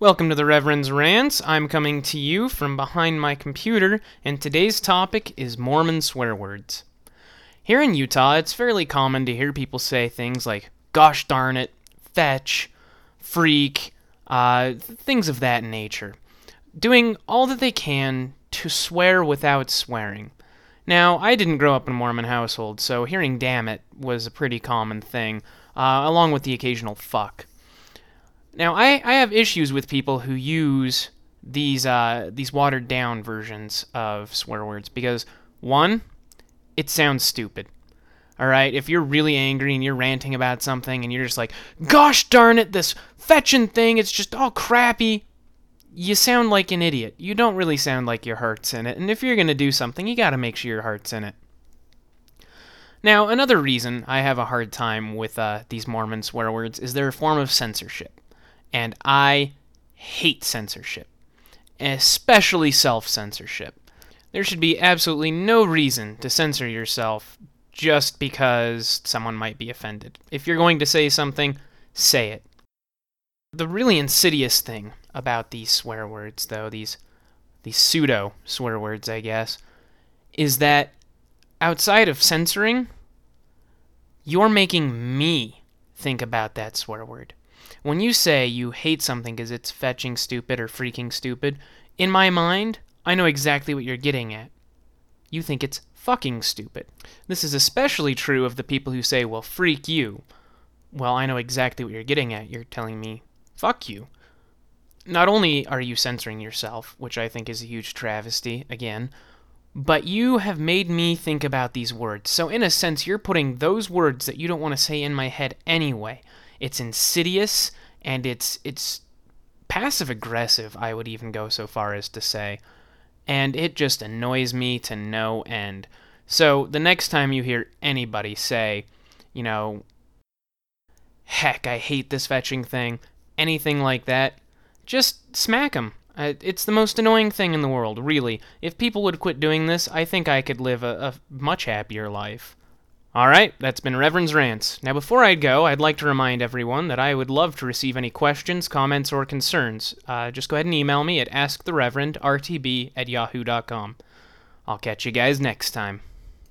Welcome to the Reverend's Rants. I'm coming to you from behind my computer, and today's topic is Mormon swear words. Here in Utah, it's fairly common to hear people say things like, gosh darn it, fetch, freak, uh, things of that nature, doing all that they can to swear without swearing. Now, I didn't grow up in a Mormon household, so hearing damn it was a pretty common thing, uh, along with the occasional fuck. Now, I, I have issues with people who use these uh, these watered down versions of swear words because one, it sounds stupid. All right, if you're really angry and you're ranting about something and you're just like, "Gosh darn it, this fetching thing, it's just all crappy." You sound like an idiot. You don't really sound like your heart's in it. And if you're going to do something, you got to make sure your heart's in it. Now, another reason I have a hard time with uh, these Mormon swear words is they're a form of censorship and I hate censorship, especially self censorship. There should be absolutely no reason to censor yourself just because someone might be offended. If you're going to say something, say it. The really insidious thing about these swear words, though, these these pseudo swear words, I guess, is that outside of censoring, you're making me think about that swear word. When you say you hate something because it's fetching stupid or freaking stupid, in my mind, I know exactly what you're getting at. You think it's fucking stupid. This is especially true of the people who say, well, freak you. Well, I know exactly what you're getting at. You're telling me, fuck you. Not only are you censoring yourself, which I think is a huge travesty, again, but you have made me think about these words. So, in a sense, you're putting those words that you don't want to say in my head anyway. It's insidious and it's it's passive aggressive, I would even go so far as to say. And it just annoys me to no end. So the next time you hear anybody say, you know, heck, I hate this fetching thing, anything like that, just smack them. It's the most annoying thing in the world, really. If people would quit doing this, I think I could live a, a much happier life. Alright, that's been Reverend's Rants. Now, before I go, I'd like to remind everyone that I would love to receive any questions, comments, or concerns. Uh, just go ahead and email me at askthereverendrtb at yahoo.com. I'll catch you guys next time.